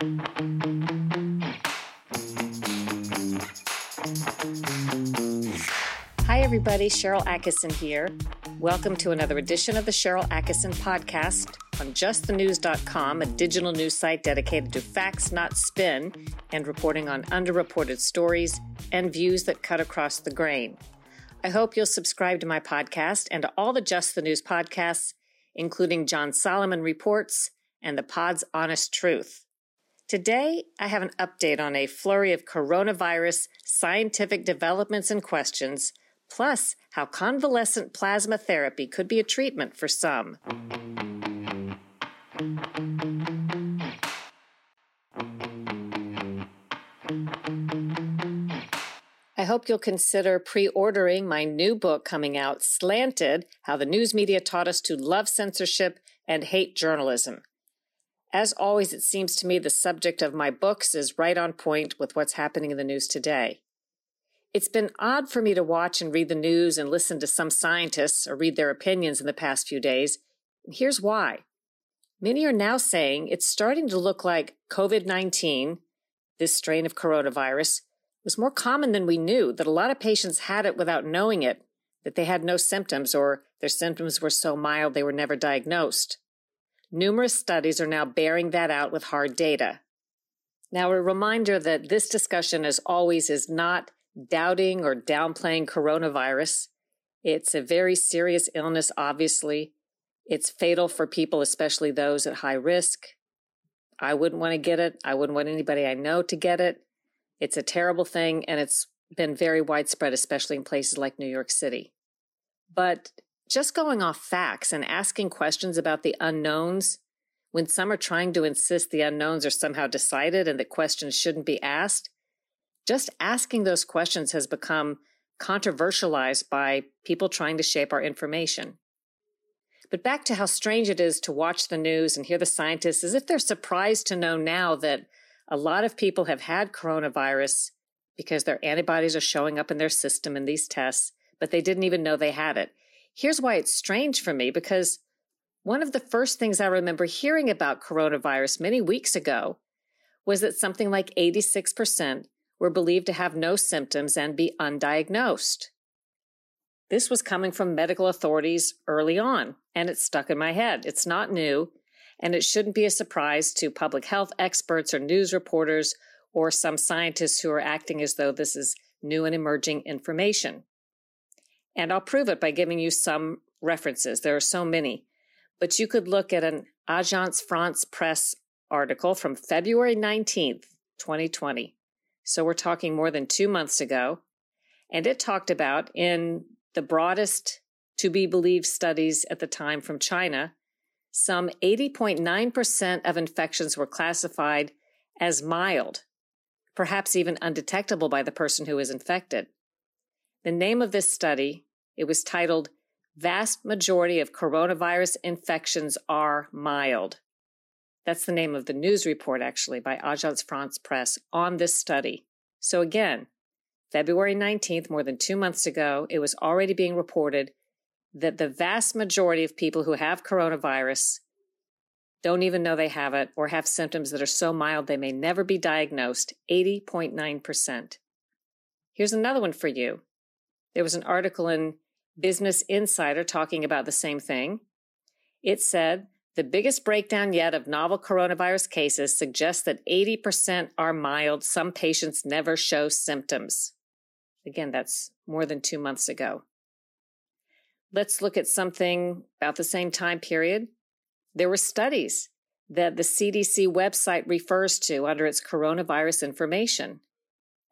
Hi, everybody. Sharyl Attkisson here. Welcome to another edition of the Sharyl Attkisson podcast on justthenews.com, a digital news site dedicated to facts, not spin, and reporting on underreported stories and views that cut across the grain. I hope you'll subscribe to my podcast and to all the Just the News podcasts, including John Solomon Reports and the Pod's Honest Truth. Today, I have an update on a flurry of coronavirus scientific developments and questions plus how convalescent plasma therapy could be a treatment for some. I hope you'll consider pre ordering my new book coming out, Slanted How the News Media Taught Us to Love Censorship and Hate Journalism. As always, it seems to me the subject of my books is right on point with what's happening in the news today. It's been odd for me to watch and read the news and listen to some scientists or read their opinions in the past few days. Here's why. Many are now saying it's starting to look like COVID 19, this strain of coronavirus, was more common than we knew, that a lot of patients had it without knowing it, that they had no symptoms or their symptoms were so mild they were never diagnosed. Numerous studies are now bearing that out with hard data. Now, a reminder that this discussion, as always, is not doubting or downplaying coronavirus. It's a very serious illness, obviously. It's fatal for people, especially those at high risk. I wouldn't want to get it. I wouldn't want anybody I know to get it. It's a terrible thing, and it's been very widespread, especially in places like New York City. But just going off facts and asking questions about the unknowns, when some are trying to insist the unknowns are somehow decided and that questions shouldn't be asked, just asking those questions has become controversialized by people trying to shape our information. But back to how strange it is to watch the news and hear the scientists as if they're surprised to know now that a lot of people have had coronavirus because their antibodies are showing up in their system in these tests, but they didn't even know they had it. Here's why it's strange for me because one of the first things I remember hearing about coronavirus many weeks ago was that something like 86% were believed to have no symptoms and be undiagnosed. This was coming from medical authorities early on, and it stuck in my head. It's not new, and it shouldn't be a surprise to public health experts or news reporters or some scientists who are acting as though this is new and emerging information. And I'll prove it by giving you some references. There are so many. But you could look at an Agence France Presse article from February 19th, 2020. So we're talking more than two months ago. And it talked about in the broadest to be believed studies at the time from China, some 80.9% of infections were classified as mild, perhaps even undetectable by the person who is infected. The name of this study, it was titled Vast Majority of Coronavirus Infections Are Mild. That's the name of the news report, actually, by Agence France Presse on this study. So again, February 19th, more than two months ago, it was already being reported that the vast majority of people who have coronavirus don't even know they have it or have symptoms that are so mild they may never be diagnosed 80.9%. Here's another one for you. There was an article in Business Insider talking about the same thing. It said the biggest breakdown yet of novel coronavirus cases suggests that 80% are mild. Some patients never show symptoms. Again, that's more than two months ago. Let's look at something about the same time period. There were studies that the CDC website refers to under its coronavirus information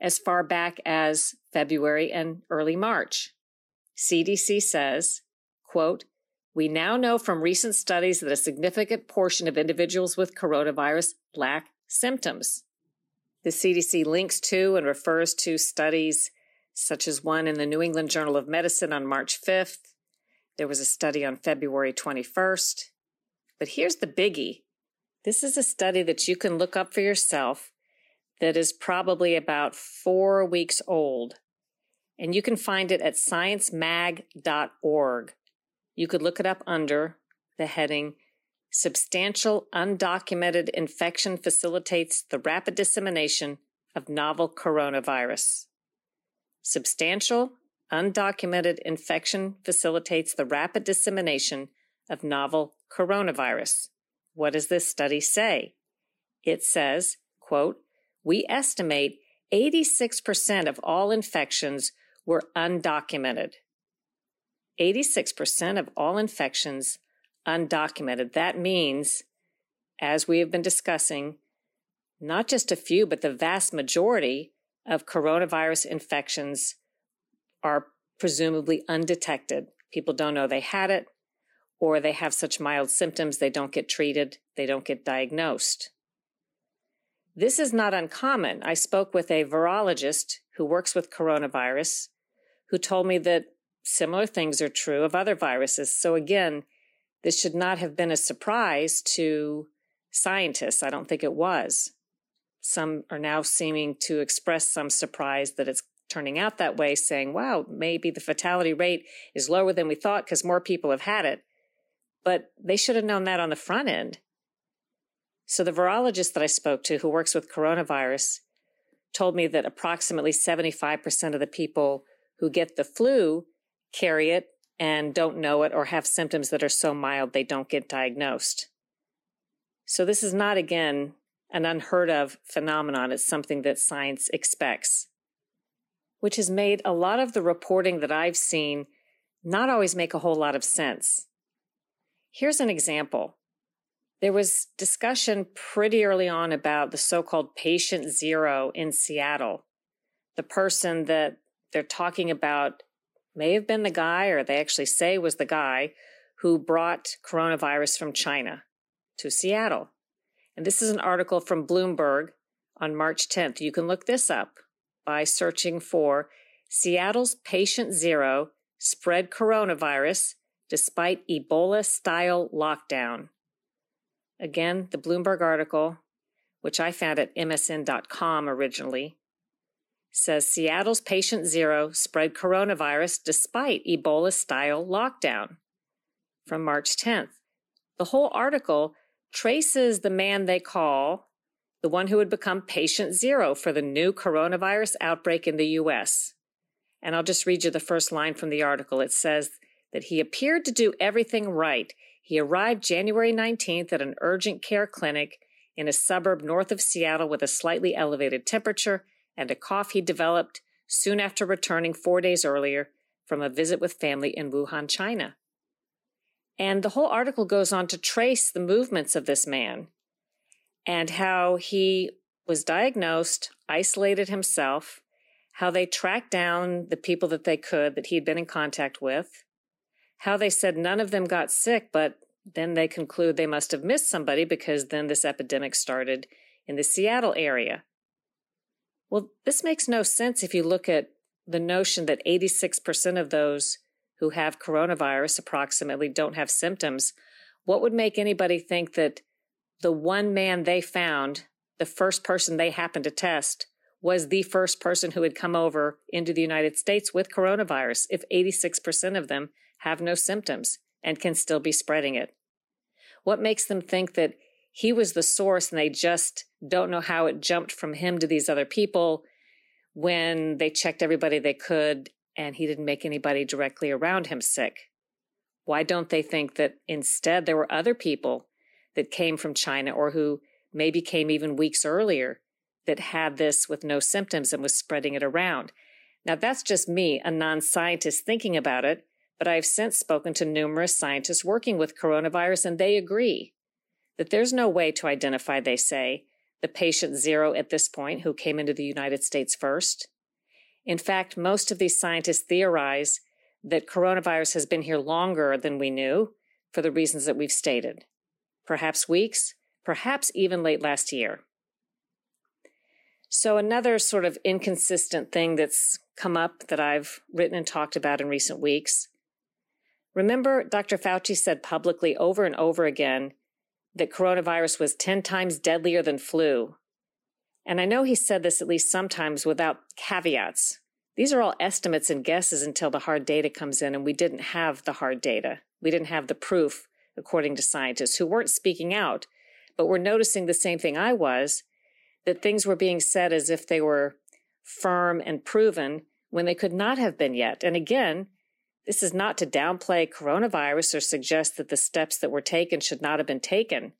as far back as February and early March. CDC says, quote, we now know from recent studies that a significant portion of individuals with coronavirus lack symptoms. The CDC links to and refers to studies such as one in the New England Journal of Medicine on March 5th. There was a study on February 21st. But here's the biggie this is a study that you can look up for yourself that is probably about four weeks old. And you can find it at sciencemag.org. You could look it up under the heading substantial undocumented infection facilitates the rapid dissemination of novel coronavirus. Substantial undocumented infection facilitates the rapid dissemination of novel coronavirus. What does this study say? It says, quote, we estimate 86% of all infections were undocumented. 86% of all infections undocumented. That means, as we have been discussing, not just a few, but the vast majority of coronavirus infections are presumably undetected. People don't know they had it, or they have such mild symptoms they don't get treated, they don't get diagnosed. This is not uncommon. I spoke with a virologist who works with coronavirus who told me that similar things are true of other viruses. So, again, this should not have been a surprise to scientists. I don't think it was. Some are now seeming to express some surprise that it's turning out that way, saying, wow, maybe the fatality rate is lower than we thought because more people have had it. But they should have known that on the front end. So the virologist that I spoke to who works with coronavirus told me that approximately 75% of the people who get the flu carry it and don't know it or have symptoms that are so mild they don't get diagnosed. So this is not, again, an unheard of phenomenon. It's something that science expects, which has made a lot of the reporting that I've seen not always make a whole lot of sense. Here's an example. There was discussion pretty early on about the so called patient zero in Seattle. The person that they're talking about may have been the guy, or they actually say was the guy, who brought coronavirus from China to Seattle. And this is an article from Bloomberg on March 10th. You can look this up by searching for Seattle's patient zero spread coronavirus despite Ebola style lockdown. Again, the Bloomberg article, which I found at MSN.com originally, says Seattle's patient zero spread coronavirus despite Ebola style lockdown from March 10th. The whole article traces the man they call the one who would become patient zero for the new coronavirus outbreak in the US. And I'll just read you the first line from the article. It says that he appeared to do everything right. He arrived January 19th at an urgent care clinic in a suburb north of Seattle with a slightly elevated temperature and a cough he developed soon after returning four days earlier from a visit with family in Wuhan, China. And the whole article goes on to trace the movements of this man and how he was diagnosed, isolated himself, how they tracked down the people that they could that he'd been in contact with, how they said none of them got sick, but then they conclude they must have missed somebody because then this epidemic started in the Seattle area. Well, this makes no sense if you look at the notion that 86% of those who have coronavirus approximately don't have symptoms. What would make anybody think that the one man they found, the first person they happened to test, was the first person who had come over into the United States with coronavirus if 86% of them have no symptoms and can still be spreading it? What makes them think that he was the source and they just don't know how it jumped from him to these other people when they checked everybody they could and he didn't make anybody directly around him sick? Why don't they think that instead there were other people that came from China or who maybe came even weeks earlier that had this with no symptoms and was spreading it around? Now, that's just me, a non scientist, thinking about it but I have since spoken to numerous scientists working with coronavirus, and they agree that there's no way to identify, they say, the patient zero at this point who came into the United States first. In fact, most of these scientists theorize that coronavirus has been here longer than we knew for the reasons that we've stated. Perhaps weeks, perhaps even late last year. So, another sort of inconsistent thing that's come up that I've written and talked about in recent weeks Remember, Dr. Fauci said publicly over and over again that coronavirus was 10 times deadlier than flu. And I know he said this at least sometimes without caveats. These are all estimates and guesses until the hard data comes in, and we didn't have the hard data. We didn't have the proof according to scientists who weren't speaking out, but were noticing the same thing I was that things were being said as if they were firm and proven when they could not have been yet. And again, this is not to downplay coronavirus or suggest that the steps that were taken should not have been taken.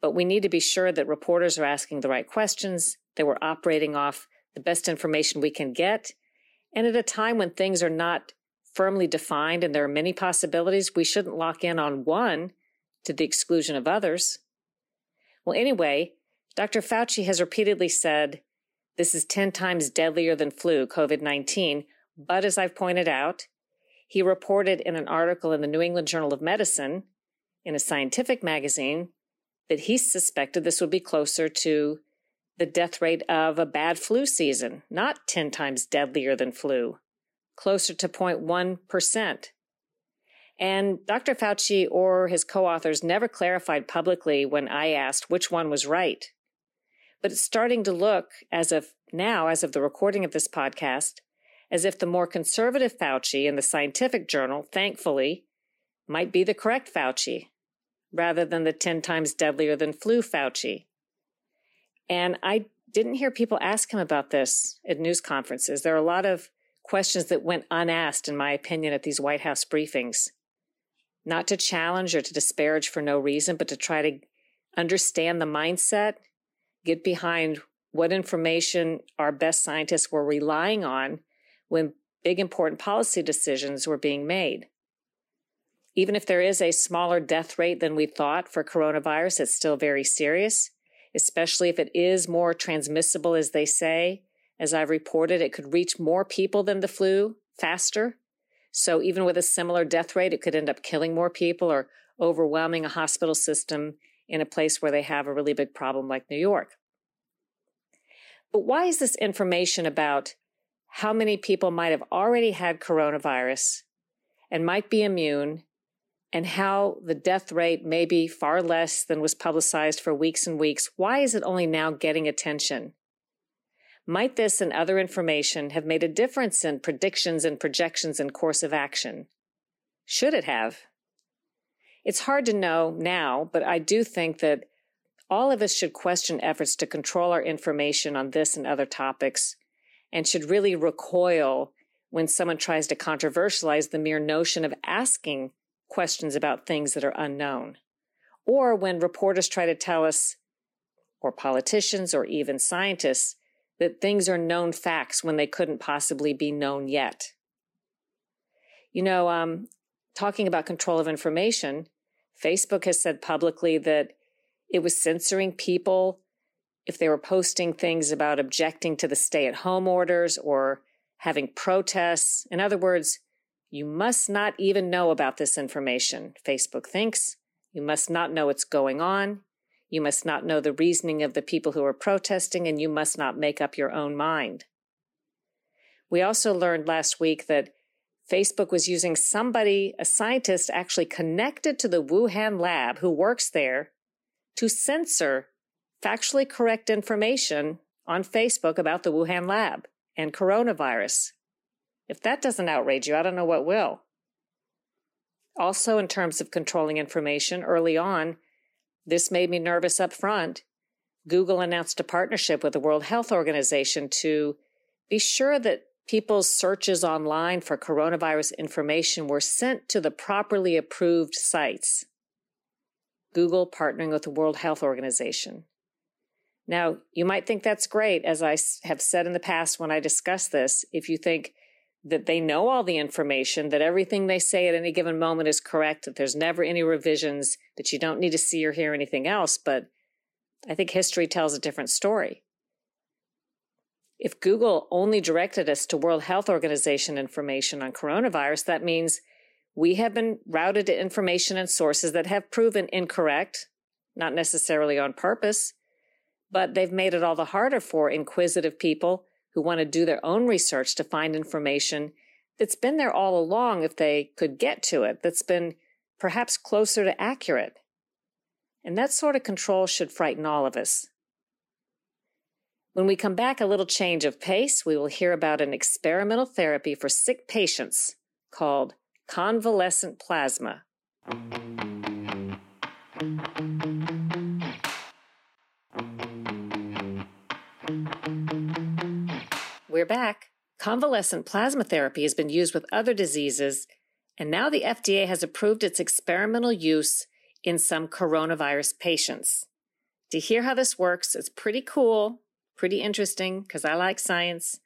But we need to be sure that reporters are asking the right questions, that we're operating off the best information we can get. And at a time when things are not firmly defined and there are many possibilities, we shouldn't lock in on one to the exclusion of others. Well, anyway, Dr. Fauci has repeatedly said this is 10 times deadlier than flu, COVID 19. But as I've pointed out, he reported in an article in the New England Journal of Medicine in a scientific magazine that he suspected this would be closer to the death rate of a bad flu season, not 10 times deadlier than flu, closer to 0.1%. And Dr. Fauci or his co authors never clarified publicly when I asked which one was right. But it's starting to look, as of now, as of the recording of this podcast, as if the more conservative Fauci in the scientific journal, thankfully, might be the correct Fauci, rather than the 10 times deadlier than flu Fauci. And I didn't hear people ask him about this at news conferences. There are a lot of questions that went unasked, in my opinion, at these White House briefings. Not to challenge or to disparage for no reason, but to try to understand the mindset, get behind what information our best scientists were relying on when big important policy decisions were being made. Even if there is a smaller death rate than we thought for coronavirus, it's still very serious especially if it is more transmissible, as they say. As I've reported, it could reach more people than the flu faster. So even with a similar death rate, it could end up killing more people or overwhelming a hospital system in a place where they have a really big problem like New York. But why is this information about how many people might have already had coronavirus and might be immune and how the death rate may be far less than was publicized for weeks and weeks, why is it only now getting attention? Might this and other information have made a difference in predictions and projections and course of action? Should it have? It's hard to know now, but I do think that all of us should question efforts to control our information on this and other topics and should really recoil when someone tries to controversialize the mere notion of asking questions about things that are unknown. Or when reporters try to tell us, or politicians, or even scientists, that things are known facts when they couldn't possibly be known yet. You know, um, talking about control of information, Facebook has said publicly that it was censoring people if they were posting things about objecting to the stay at home orders or having protests. In other words, you must not even know about this information, Facebook thinks. You must not know what's going on. You must not know the reasoning of the people who are protesting, and you must not make up your own mind. We also learned last week that Facebook was using somebody, a scientist actually connected to the Wuhan lab who works there, to censor factually correct information on Facebook about the Wuhan lab and coronavirus. If that doesn't outrage you, I don't know what will. Also, in terms of controlling information, early on, this made me nervous up front. Google announced a partnership with the World Health Organization to be sure that people's searches online for coronavirus information were sent to the properly approved sites. Google partnering with the World Health Organization. Now, you might think that's great, as I have said in the past when I discuss this. If you think that they know all the information, that everything they say at any given moment is correct, that there's never any revisions, that you don't need to see or hear anything else. But I think history tells a different story. If Google only directed us to World Health Organization information on coronavirus, that means we have been routed to information and sources that have proven incorrect, not necessarily on purpose, but they've made it all the harder for inquisitive people who want to do their own research to find information that's been there all along if they could get to it, that's been perhaps closer to accurate. And that sort of control should frighten all of us. When we come back, a little change of pace, we will hear about an experimental therapy for sick patients called convalescent plasma. We're back. Convalescent plasma therapy has been used with other diseases, and now the FDA has approved its experimental use in some coronavirus patients. To hear how this works, it's pretty cool, pretty interesting, because I like science.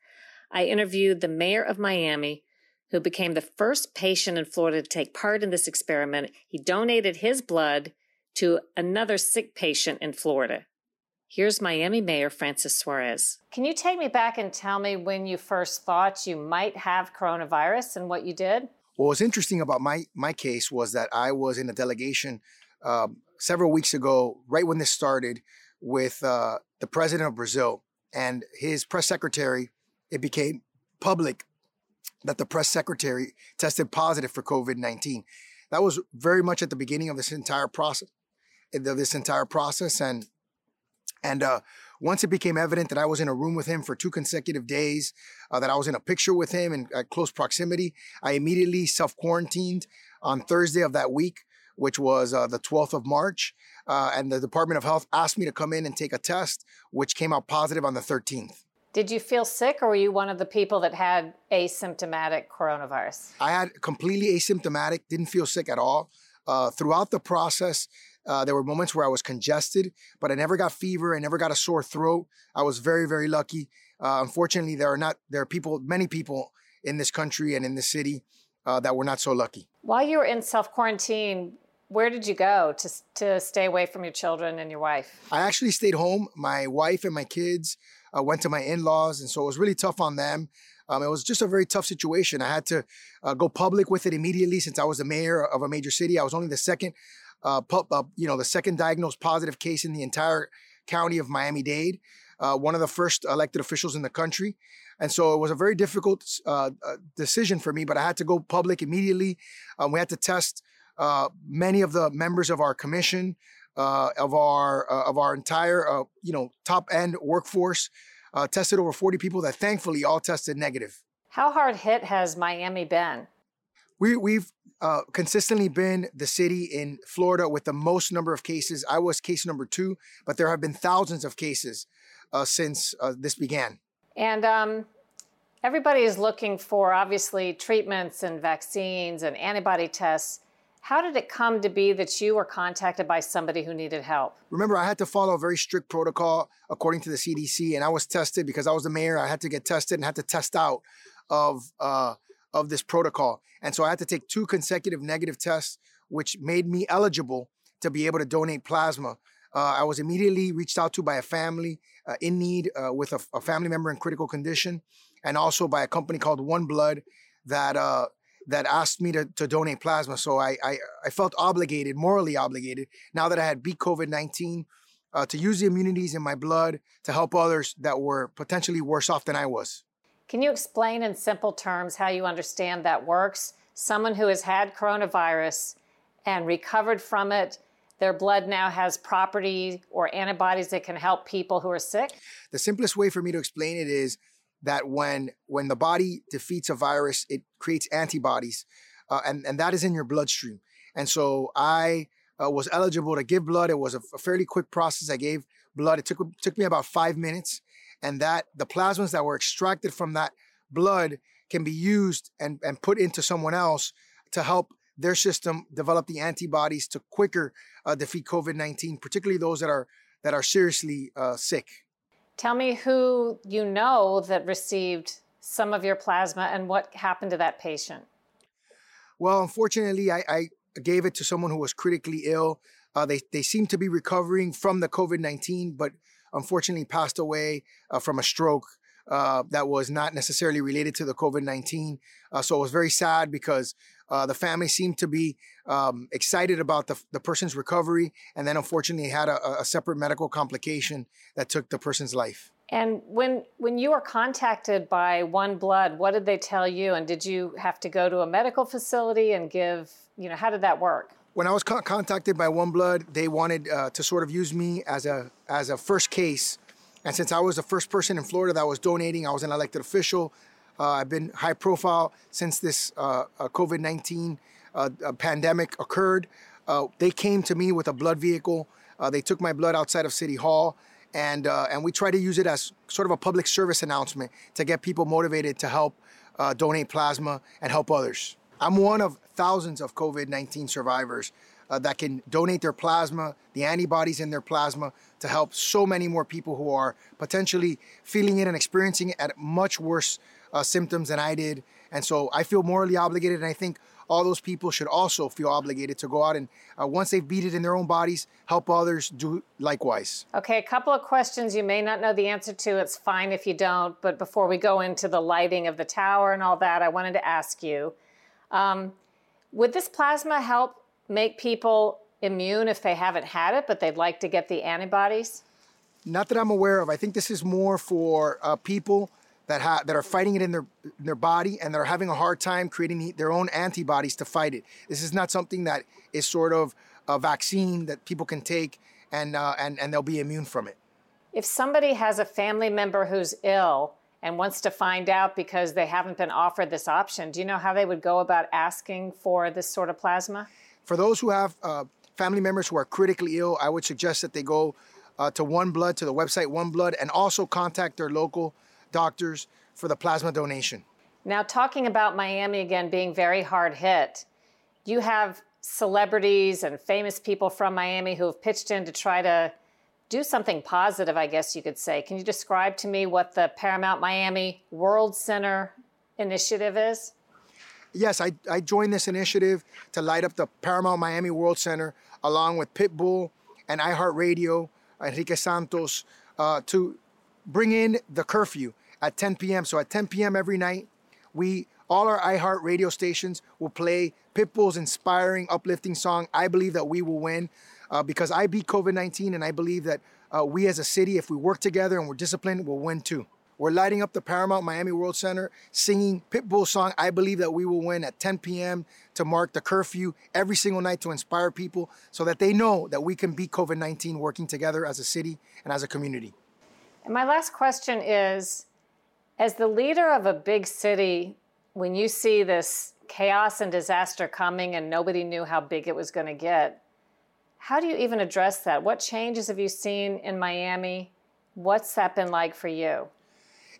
I interviewed the mayor of Miami, who became the first patient in Florida to take part in this experiment. He donated his blood to another sick patient in Florida. Here's Miami Mayor Francis Suarez. Can you take me back and tell me when you first thought you might have coronavirus and what you did? What was interesting about my my case was that I was in a delegation um, several weeks ago, right when this started, with uh, the president of Brazil and his press secretary. It became public that the press secretary tested positive for COVID nineteen. That was very much at the beginning of this entire process. Of this entire process, and and uh, once it became evident that I was in a room with him for two consecutive days, uh, that I was in a picture with him in at close proximity, I immediately self quarantined on Thursday of that week, which was uh, the 12th of March. Uh, and the Department of Health asked me to come in and take a test, which came out positive on the 13th. Did you feel sick, or were you one of the people that had asymptomatic coronavirus? I had completely asymptomatic, didn't feel sick at all. Uh, throughout the process, uh, there were moments where I was congested, but I never got fever. I never got a sore throat. I was very, very lucky. Uh, unfortunately, there are not there are people, many people in this country and in this city uh, that were not so lucky. While you were in self quarantine, where did you go to to stay away from your children and your wife? I actually stayed home. My wife and my kids uh, went to my in laws, and so it was really tough on them. Um, it was just a very tough situation. I had to uh, go public with it immediately since I was the mayor of a major city. I was only the second uh, uh, you know, the second diagnosed positive case in the entire county of Miami-Dade, uh, one of the first elected officials in the country. And so it was a very difficult uh, uh decision for me, but I had to go public immediately. Um, we had to test uh, many of the members of our commission, of our of our entire you know top end workforce. tested over 40 people that thankfully all tested negative. How hard hit has Miami been? We, we've uh, consistently been the city in Florida with the most number of cases. I was case number two, but there have been thousands of cases uh, since uh, this began. And um, everybody is looking for obviously treatments and vaccines and antibody tests. How did it come to be that you were contacted by somebody who needed help? Remember, I had to follow a very strict protocol according to the CDC, and I was tested because I was the mayor. I had to get tested and had to test out of uh, of this protocol. And so I had to take two consecutive negative tests, which made me eligible to be able to donate plasma. Uh, I was immediately reached out to by a family uh, in need uh, with a, a, family member in critical condition, and also by a company called One Blood that uh, that asked me to, to donate plasma. So I, I, I felt obligated, morally obligated, now that I had beat COVID nineteen, uh, to use the immunities in my blood to help others that were potentially worse off than I was. Can you explain in simple terms how you understand that works? Someone who has had coronavirus and recovered from it, their blood now has property or antibodies that can help people who are sick? The simplest way for me to explain it is that when when the body defeats a virus, it creates antibodies, uh, and and that is in your bloodstream. And so I uh, was eligible to give blood. It was a, a, fairly quick process. I gave blood. It took took me about five minutes, and that the plasmas that were extracted from that blood can be used and, and put into someone else to help their system develop the antibodies to quicker uh, defeat COVID-19, particularly those that are that are seriously uh, sick. Tell me who you know that received some of your plasma and what happened to that patient. Well, unfortunately, I, I gave it to someone who was critically ill. Uh, they they seem to be recovering from the COVID nineteen, but unfortunately passed away uh, from a stroke uh, that was not necessarily related to the COVID 19. Uh, so it was very sad because uh, the family seemed to be um, excited about the, the person's recovery and then unfortunately had a, a separate medical complication that took the person's life. And when when you were contacted by One Blood, what did they tell you? And did you have to go to a medical facility and give, you know, how did that work? When I was co- contacted by One Blood, they wanted uh, to sort of use me as a as a first case, and since I was the first person in Florida that was donating, I was an elected official. Uh, I've been high profile since this uh, uh COVID nineteen uh, pandemic occurred. uh, they came to me with a blood vehicle. Uh, they took my blood outside of City Hall, and uh, and we try to use it as sort of a public service announcement to get people motivated to help uh, donate plasma and help others. I'm one of thousands of COVID-19 survivors uh, that can donate their plasma, the antibodies in their plasma, to help so many more people who are potentially feeling it and experiencing it at much worse uh, symptoms than I did. And so I feel morally obligated, and I think all those people should also feel obligated to go out and uh, once they've beat it in their own bodies, help others do likewise. Okay, a couple of questions you may not know the answer to. It's fine if you don't. But before we go into the lighting of the tower and all that, I wanted to ask you um, would this plasma help make people immune if they haven't had it, but they'd like to get the antibodies? Not that I'm aware of. I think this is more for uh, people that ha- that are fighting it in their in their body and that are having a hard time creating their own antibodies to fight it. This is not something that is sort of a vaccine that people can take and uh, and and they'll be immune from it. If somebody has a family member who's ill and wants to find out because they haven't been offered this option, do you know how they would go about asking for this sort of plasma? For those who have uh, family members who are critically ill, I would suggest that they go uh, to One Blood, to the website One Blood, and also contact their local doctors for the plasma donation. Now, talking about Miami again being very hard hit, you have celebrities and famous people from Miami who have pitched in to try to do something positive, I guess you could say. Can you describe to me what the Paramount Miami World Center initiative is? yes, I, I joined this initiative to light up the Paramount Miami World Center along with Pitbull and iHeartRadio, Enrique Santos, uh, to bring in the curfew at 10 p.m. So at 10 p.m. every night, we all our iHeart radio stations will play Pitbull's inspiring, uplifting song, I Believe That We Will Win, uh, because I beat COVID 19 and I believe that uh, we as a city, if we work together and we're disciplined, we'll win too. We're lighting up the Paramount Miami World Center, singing Pitbull's song, I Believe That We Will Win at 10 p.m. to mark the curfew every single night to inspire people so that they know that we can beat COVID 19 working together as a city and as a community. And my last question is As the leader of a big city, when you see this chaos and disaster coming and nobody knew how big it was going to get, how do you even address that? What changes have you seen in Miami? What's that been like for you?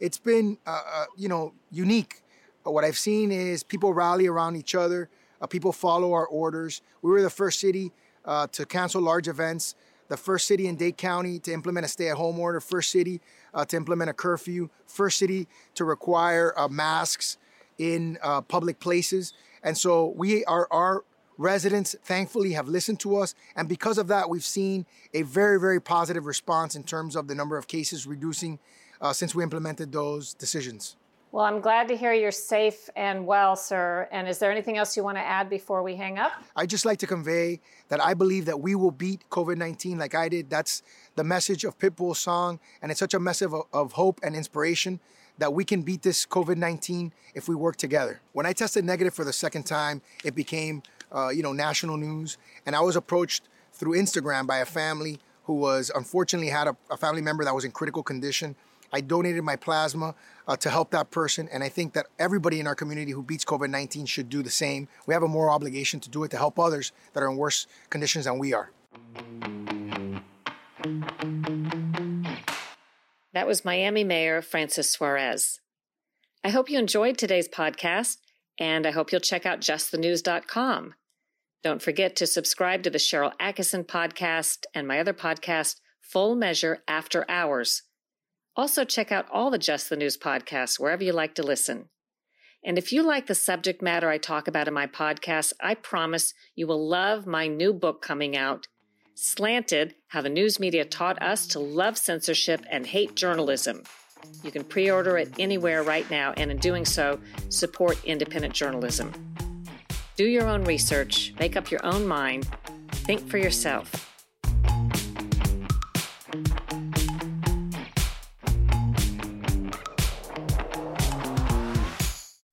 it's been uh, uh, you know unique. what I've seen is people rally around each other. Uh, people follow our orders. We were the first city uh, to cancel large events. The first city in Dade County to implement a stay-at-home order. First city uh, to implement a curfew. First city to require masks in public places. And so we are our residents thankfully have listened to us and because of that we've seen a very very positive response in terms of the number of cases reducing uh, since we implemented those decisions. Well, I'm glad to hear you're safe and well, sir. And is there anything else you want to add before we hang up? I'd just like to convey that I believe that we will beat COVID 19 like I did. That's the message of Pitbull's song. And it's such a message of, of hope and inspiration that we can beat this COVID 19 if we work together. When I tested negative for the second time, it became, uh, you know, national news. And I was approached through Instagram by a family who was unfortunately had a, a family member that was in critical condition I donated my plasma uh, to help that person. And I think that everybody in our community who beats COVID 19 should do the same. We have a moral obligation to do it to help others that are in worse conditions than we are. That was Miami Mayor Francis Suarez. I hope you enjoyed today's podcast, and I hope you'll check out justthenews.com. Don't forget to subscribe to the Sharyl Attkisson podcast and my other podcast, Full Measure After Hours. Also, check out all the Just the News podcasts wherever you like to listen. And if you like the subject matter I talk about in my podcast, I promise you will love my new book coming out, Slanted How the News Media Taught Us to Love Censorship and Hate Journalism. You can pre order it anywhere right now, and in doing so, support independent journalism. Do your own research, make up your own mind, think for yourself.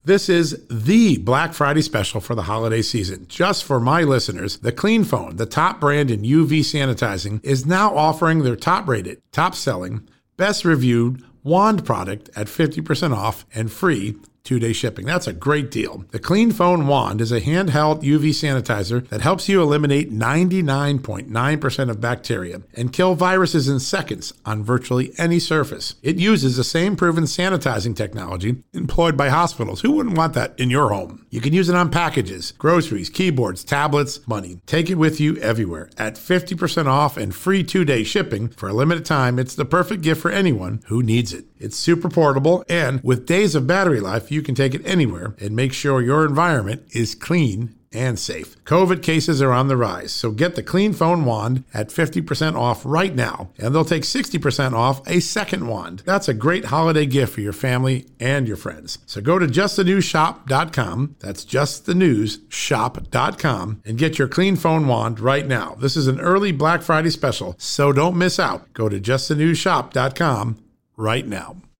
This is the Black Friday special for the holiday season. Just for my listeners, the Clean Phone, the top brand in UV sanitizing, is now offering their top rated, top selling, best reviewed wand product at 50% off and free two day shipping. That's a great deal. The Clean Phone Wand is a handheld UV sanitizer that helps you eliminate 99.9% of bacteria and kill viruses in seconds on virtually any surface. It uses the same proven sanitizing technology employed by hospitals. Who wouldn't want that in your home? You can use it on packages, groceries, keyboards, tablets, money. Take it with you everywhere at 50% off and free two day shipping for a limited time. It's the perfect gift for anyone who needs it. It's super portable, and with days of battery life, you can take it anywhere and make sure your environment is clean and safe. COVID cases are on the rise, so get the Clean Phone Wand at 50% off right now, and they'll take 60% off a second wand. That's a great holiday gift for your family and your friends. So go to justthenewsshop.com, that's justthenewsshop.com, and get your Clean Phone Wand right now. This is an early Black Friday special, so don't miss out. Go to justthenewsshop.com right now.